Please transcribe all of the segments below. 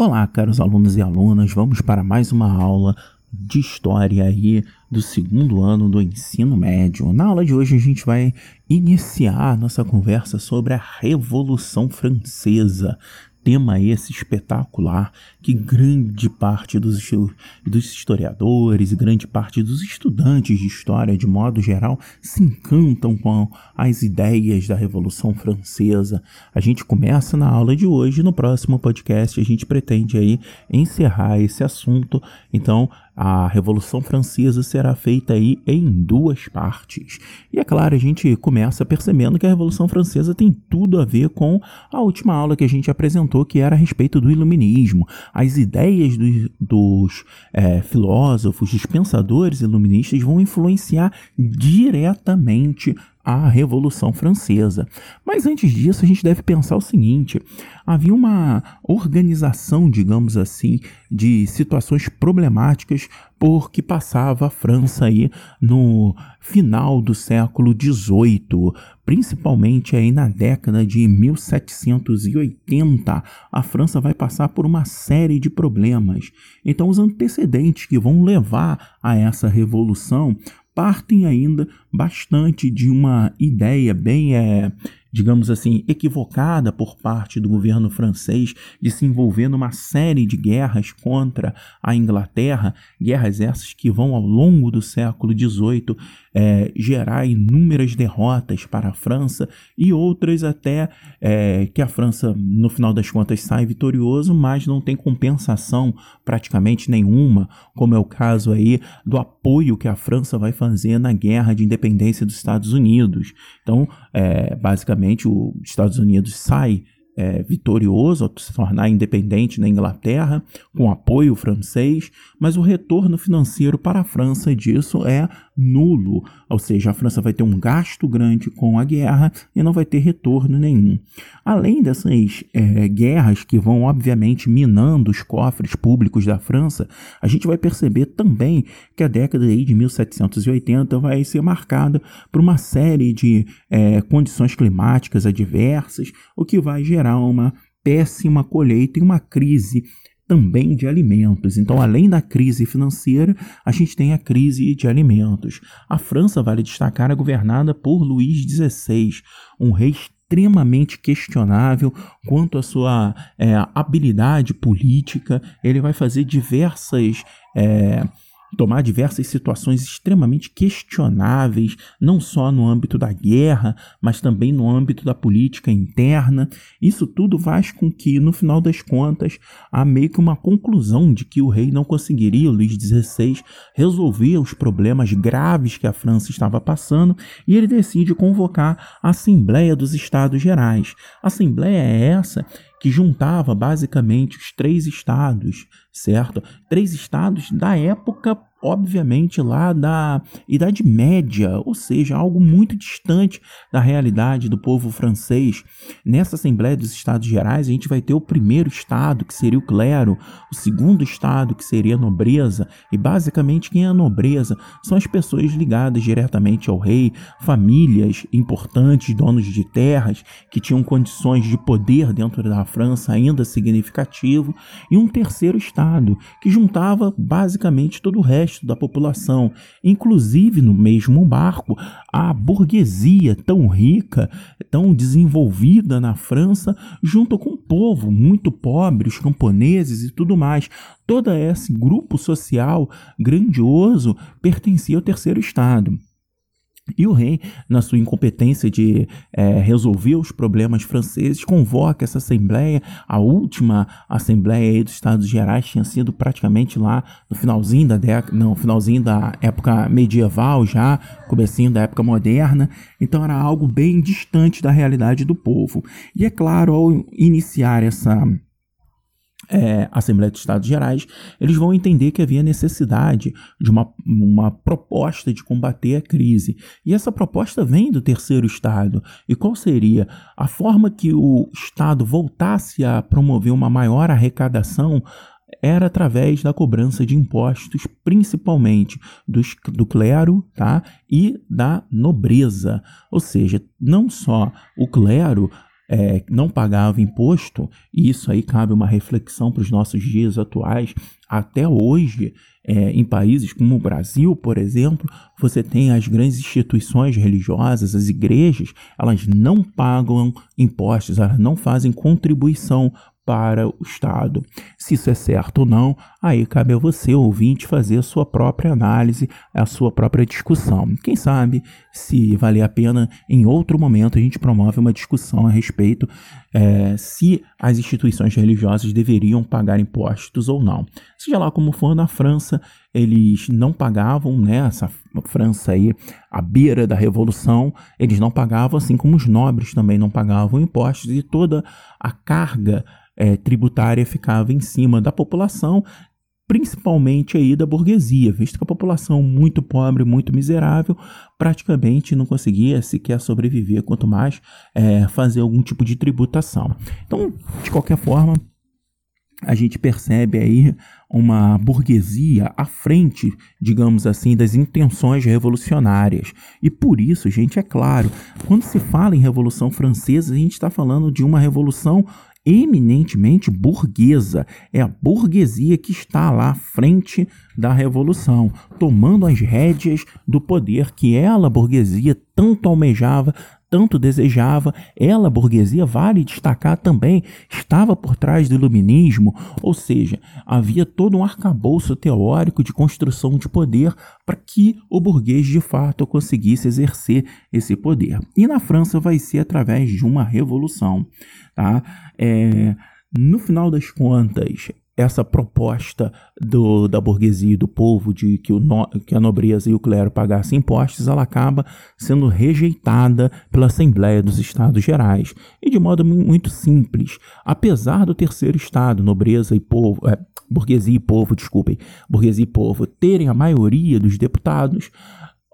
Olá, caros alunos e alunas, vamos para mais uma aula de história aí do segundo ano do ensino médio. Na aula de hoje a gente vai iniciar a nossa conversa sobre a Revolução Francesa tema esse espetacular que grande parte dos, dos historiadores e grande parte dos estudantes de história, de modo geral, se encantam com as ideias da Revolução Francesa. A gente começa na aula de hoje, no próximo podcast a gente pretende aí encerrar esse assunto. Então, a Revolução Francesa será feita aí em duas partes. E é claro, a gente começa percebendo que a Revolução Francesa tem tudo a ver com a última aula que a gente apresentou, que era a respeito do Iluminismo. As ideias do, dos é, filósofos, dos pensadores iluministas vão influenciar diretamente a Revolução Francesa. Mas antes disso, a gente deve pensar o seguinte: havia uma organização, digamos assim, de situações problemáticas por que passava a França aí no final do século XVIII, principalmente aí na década de 1780, a França vai passar por uma série de problemas. Então, os antecedentes que vão levar a essa revolução partem ainda bastante de uma ideia bem é, digamos assim, equivocada por parte do governo francês de se envolver numa série de guerras contra a Inglaterra, guerras essas que vão ao longo do século XVIII é, gerar inúmeras derrotas para a França e outras até é, que a França, no final das contas, sai vitorioso, mas não tem compensação praticamente nenhuma, como é o caso aí do apoio que a França vai fazer na guerra de independência dos Estados Unidos. Então, é, basicamente, os Estados Unidos sai é, vitorioso ao se tornar independente na Inglaterra, com apoio francês, mas o retorno financeiro para a França disso é nulo, ou seja, a França vai ter um gasto grande com a guerra e não vai ter retorno nenhum. Além dessas é, guerras que vão, obviamente, minando os cofres públicos da França, a gente vai perceber também que a década de 1780 vai ser marcada por uma série de é, condições climáticas adversas, o que vai gerar uma péssima colheita e uma crise também de alimentos. Então, além da crise financeira, a gente tem a crise de alimentos. A França, vale destacar, é governada por Luís XVI, um rei extremamente questionável quanto à sua é, habilidade política. Ele vai fazer diversas. É, tomar diversas situações extremamente questionáveis, não só no âmbito da guerra, mas também no âmbito da política interna. Isso tudo faz com que, no final das contas, há meio que uma conclusão de que o rei não conseguiria, Luís XVI, resolver os problemas graves que a França estava passando e ele decide convocar a Assembleia dos Estados Gerais. A Assembleia é essa que juntava basicamente os três estados, certo? Três estados da época obviamente lá da Idade Média, ou seja, algo muito distante da realidade do povo francês. Nessa Assembleia dos Estados Gerais, a gente vai ter o primeiro estado, que seria o clero, o segundo estado, que seria a nobreza, e basicamente quem é a nobreza são as pessoas ligadas diretamente ao rei, famílias importantes, donos de terras, que tinham condições de poder dentro da França ainda significativo, e um terceiro estado, que juntava basicamente todo o resto resto da população, inclusive no mesmo barco, a burguesia tão rica, tão desenvolvida na França, junto com o povo muito pobre, os camponeses e tudo mais. Todo esse grupo social grandioso pertencia ao terceiro estado. E o rei, na sua incompetência de é, resolver os problemas franceses, convoca essa assembleia. A última assembleia dos Estados Gerais tinha sido praticamente lá no finalzinho da década, não, finalzinho da época medieval já, comecinho da época moderna. Então era algo bem distante da realidade do povo. E é claro, ao iniciar essa é, Assembleia de Estados Gerais, eles vão entender que havia necessidade de uma, uma proposta de combater a crise. E essa proposta vem do terceiro Estado. E qual seria? A forma que o Estado voltasse a promover uma maior arrecadação era através da cobrança de impostos, principalmente dos, do clero tá? e da nobreza. Ou seja, não só o clero é, não pagava imposto, e isso aí cabe uma reflexão para os nossos dias atuais, até hoje, é, em países como o Brasil, por exemplo, você tem as grandes instituições religiosas, as igrejas, elas não pagam impostos, elas não fazem contribuição para o Estado. Se isso é certo ou não, aí cabe a você, ouvinte, fazer a sua própria análise, a sua própria discussão. Quem sabe, se valer a pena, em outro momento a gente promove uma discussão a respeito é, se as instituições religiosas deveriam pagar impostos ou não. Seja lá como for, na França eles não pagavam, né, França aí, à beira da Revolução, eles não pagavam, assim como os nobres também não pagavam impostos, e toda a carga é, tributária ficava em cima da população, principalmente aí da burguesia, visto que a população muito pobre, muito miserável, praticamente não conseguia sequer sobreviver, quanto mais é, fazer algum tipo de tributação. Então, de qualquer forma, a gente percebe aí uma burguesia à frente, digamos assim, das intenções revolucionárias. E por isso, gente, é claro, quando se fala em Revolução Francesa, a gente está falando de uma revolução eminentemente burguesa. É a burguesia que está lá à frente da revolução, tomando as rédeas do poder que ela, burguesia, tanto almejava, tanto desejava, ela, burguesia, vale destacar também, estava por trás do iluminismo, ou seja, havia todo um arcabouço teórico de construção de poder para que o burguês de fato conseguisse exercer esse poder. E na França vai ser através de uma revolução. Tá? É, no final das contas, essa proposta do, da burguesia e do povo de que, o no, que a nobreza e o clero pagassem impostos, ela acaba sendo rejeitada pela Assembleia dos Estados Gerais. E de modo muito simples, apesar do terceiro Estado, nobreza e povo, é, burguesia e povo, desculpem, burguesia e povo, terem a maioria dos deputados,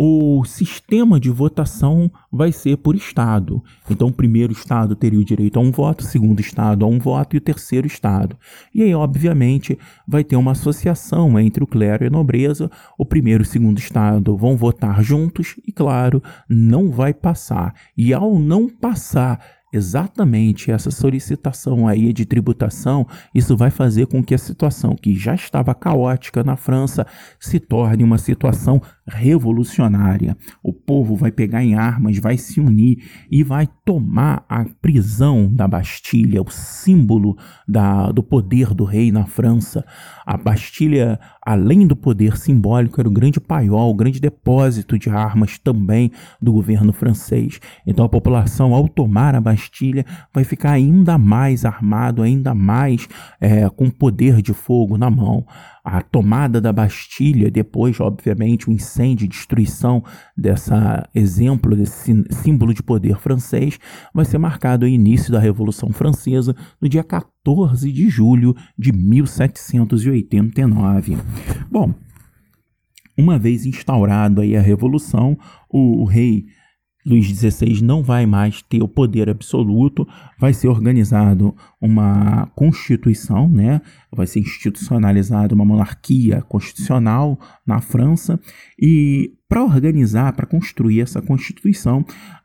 o sistema de votação vai ser por estado. Então, o primeiro estado teria o direito a um voto, o segundo estado a um voto e o terceiro estado. E aí, obviamente, vai ter uma associação entre o clero e a nobreza. O primeiro e o segundo estado vão votar juntos e, claro, não vai passar. E ao não passar, exatamente essa solicitação aí de tributação, isso vai fazer com que a situação que já estava caótica na França se torne uma situação revolucionária. O povo vai pegar em armas, vai se unir e vai tomar a prisão da Bastilha, o símbolo da, do poder do rei na França. A Bastilha, além do poder simbólico, era o grande paiol, o grande depósito de armas também do governo francês. Então a população, ao tomar a Bastilha, vai ficar ainda mais armado, ainda mais é, com poder de fogo na mão a tomada da Bastilha, depois, obviamente, o incêndio e destruição dessa exemplo, desse símbolo de poder francês, vai ser marcado o início da Revolução Francesa no dia 14 de julho de 1789. Bom, uma vez instaurado aí a Revolução, o, o rei Luís XVI não vai mais ter o poder absoluto, vai ser organizado uma constituição, né? vai ser institucionalizada uma monarquia constitucional na França, e para organizar, para construir essa constituição,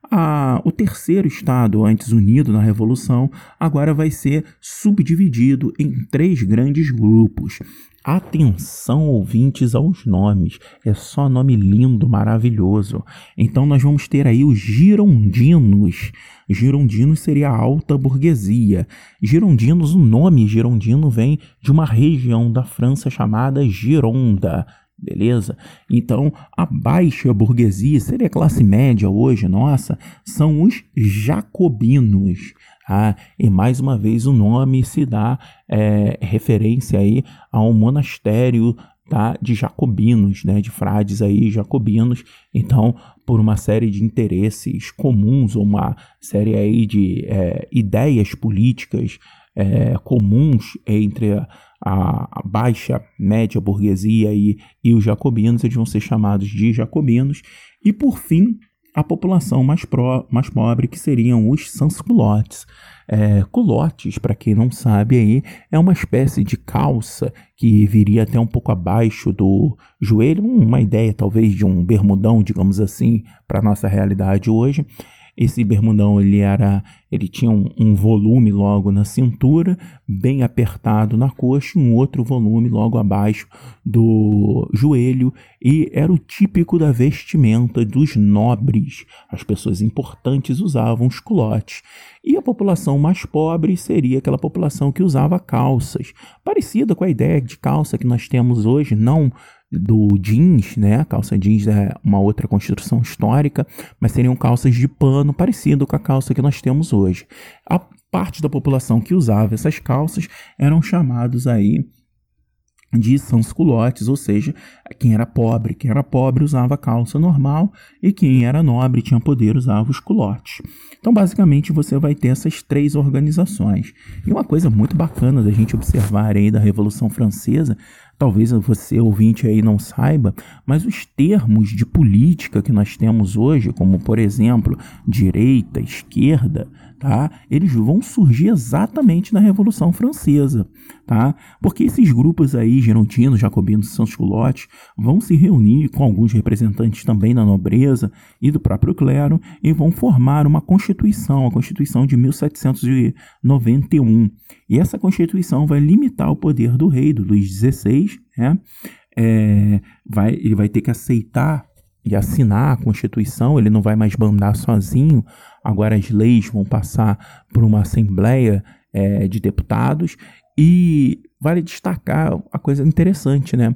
a, o terceiro Estado, antes unido na Revolução, agora vai ser subdividido em três grandes grupos. Atenção, ouvintes, aos nomes. É só nome lindo, maravilhoso. Então, nós vamos ter aí os girondinos. Girondinos seria a alta burguesia. Girondinos, o nome girondino vem de uma região da França chamada Gironda. Beleza? Então, a baixa burguesia, seria classe média hoje, nossa, são os jacobinos. Ah, e mais uma vez o nome se dá é, referência aí a um monastério tá, de jacobinos, né, de frades aí jacobinos. Então, por uma série de interesses comuns, uma série aí de é, ideias políticas é, comuns entre a, a, baixa, média burguesia e, e os jacobinos, eles vão ser chamados de jacobinos. E por fim, a população mais, pro, mais pobre, que seriam os sans-culottes. É, culottes, para quem não sabe aí, é uma espécie de calça que viria até um pouco abaixo do joelho, uma ideia talvez de um bermudão, digamos assim, para nossa realidade hoje. Esse bermudão ele era, ele tinha um, um, volume logo na cintura, bem apertado na coxa, um outro volume logo abaixo do joelho, e era o típico da vestimenta dos nobres. As pessoas importantes usavam os culotes. E a população mais pobre seria aquela população que usava calças, parecida com a ideia de calça que nós temos hoje, não do jeans, né? calça jeans é uma outra construção histórica, mas seriam calças de pano parecido com a calça que nós temos hoje. A parte da população que usava essas calças eram chamados aí de sans-culottes, ou seja, quem era pobre, quem era pobre usava calça normal e quem era nobre tinha poder usava os culottes. Então, basicamente, você vai ter essas três organizações. E uma coisa muito bacana da gente observar aí da Revolução Francesa talvez você ouvinte aí não saiba, mas os termos de política que nós temos hoje, como por exemplo, direita, esquerda, tá? Eles vão surgir exatamente na Revolução Francesa, tá? Porque esses grupos aí, gerontinos, jacobinos sans-culottes, vão se reunir com alguns representantes também da nobreza e do próprio clero e vão formar uma constituição, a Constituição de 1791. E essa Constituição vai limitar o poder do rei, do Luís XVI, né? É, vai, ele vai ter que aceitar e assinar a Constituição, ele não vai mais bandar sozinho, agora as leis vão passar por uma Assembleia é, de Deputados, e vale destacar a coisa interessante, né?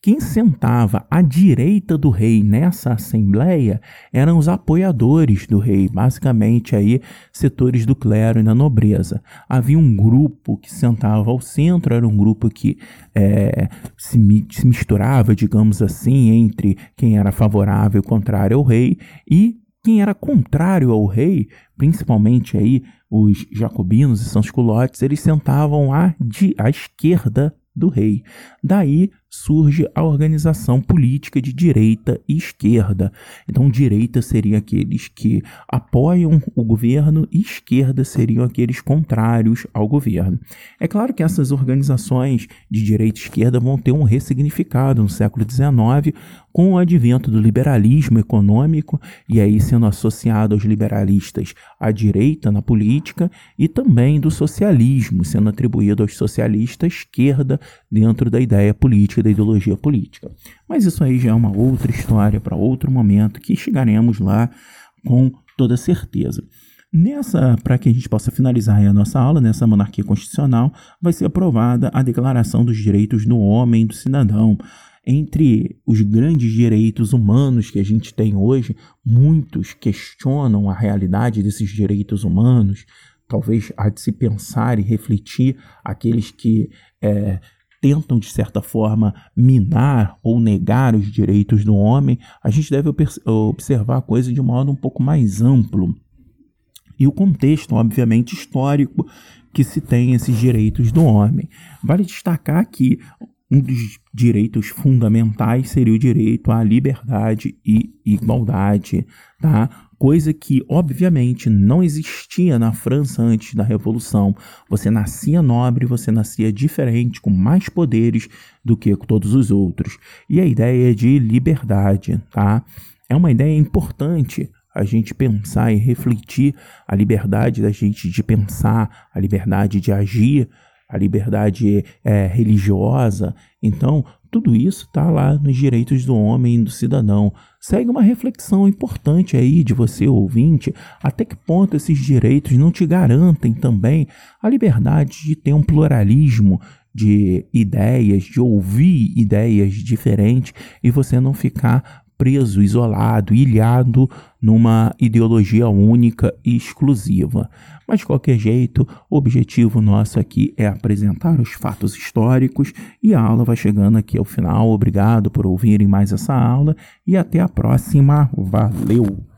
Quem sentava à direita do rei nessa assembleia eram os apoiadores do rei, basicamente aí setores do clero e da nobreza. Havia um grupo que sentava ao centro, era um grupo que é, se, se misturava, digamos assim, entre quem era favorável e contrário ao rei e quem era contrário ao rei, principalmente aí os jacobinos e sans culottes, eles sentavam à, à esquerda do rei. Daí surge a organização política de direita e esquerda. Então, direita seria aqueles que apoiam o governo e esquerda seriam aqueles contrários ao governo. É claro que essas organizações de direita e esquerda vão ter um ressignificado no século XIX com o advento do liberalismo econômico e aí sendo associado aos liberalistas a direita na política e também do socialismo, sendo atribuído aos socialistas esquerda dentro da ideia da ideologia política. Mas isso aí já é uma outra história para outro momento que chegaremos lá com toda certeza. Nessa, para que a gente possa finalizar a nossa aula, nessa monarquia constitucional, vai ser aprovada a Declaração dos Direitos do Homem e do Cidadão. Entre os grandes direitos humanos que a gente tem hoje, muitos questionam a realidade desses direitos humanos. Talvez há de se pensar e refletir aqueles que é, tentam, de certa forma, minar ou negar os direitos do homem, a gente deve observar a coisa de um modo um pouco mais amplo. E o contexto, obviamente, histórico que se tem esses direitos do homem. Vale destacar que um dos direitos fundamentais seria o direito à liberdade e igualdade, tá? coisa que obviamente não existia na França antes da Revolução. Você nascia nobre, você nascia diferente, com mais poderes do que todos os outros. E a ideia de liberdade, tá? É uma ideia importante a gente pensar e refletir a liberdade da gente de pensar, a liberdade de agir, a liberdade é, religiosa. Então, tudo isso está lá nos direitos do homem e do cidadão. Segue uma reflexão importante aí de você, ouvinte, até que ponto esses direitos não te garantem também a liberdade de ter um pluralismo de ideias, de ouvir ideias diferentes e você não ficar preso, isolado, ilhado numa ideologia única e exclusiva. Mas de qualquer jeito, o objetivo nosso aqui é apresentar os fatos históricos e a aula vai chegando aqui ao final. Obrigado por ouvirem mais essa aula e até a próxima. Valeu!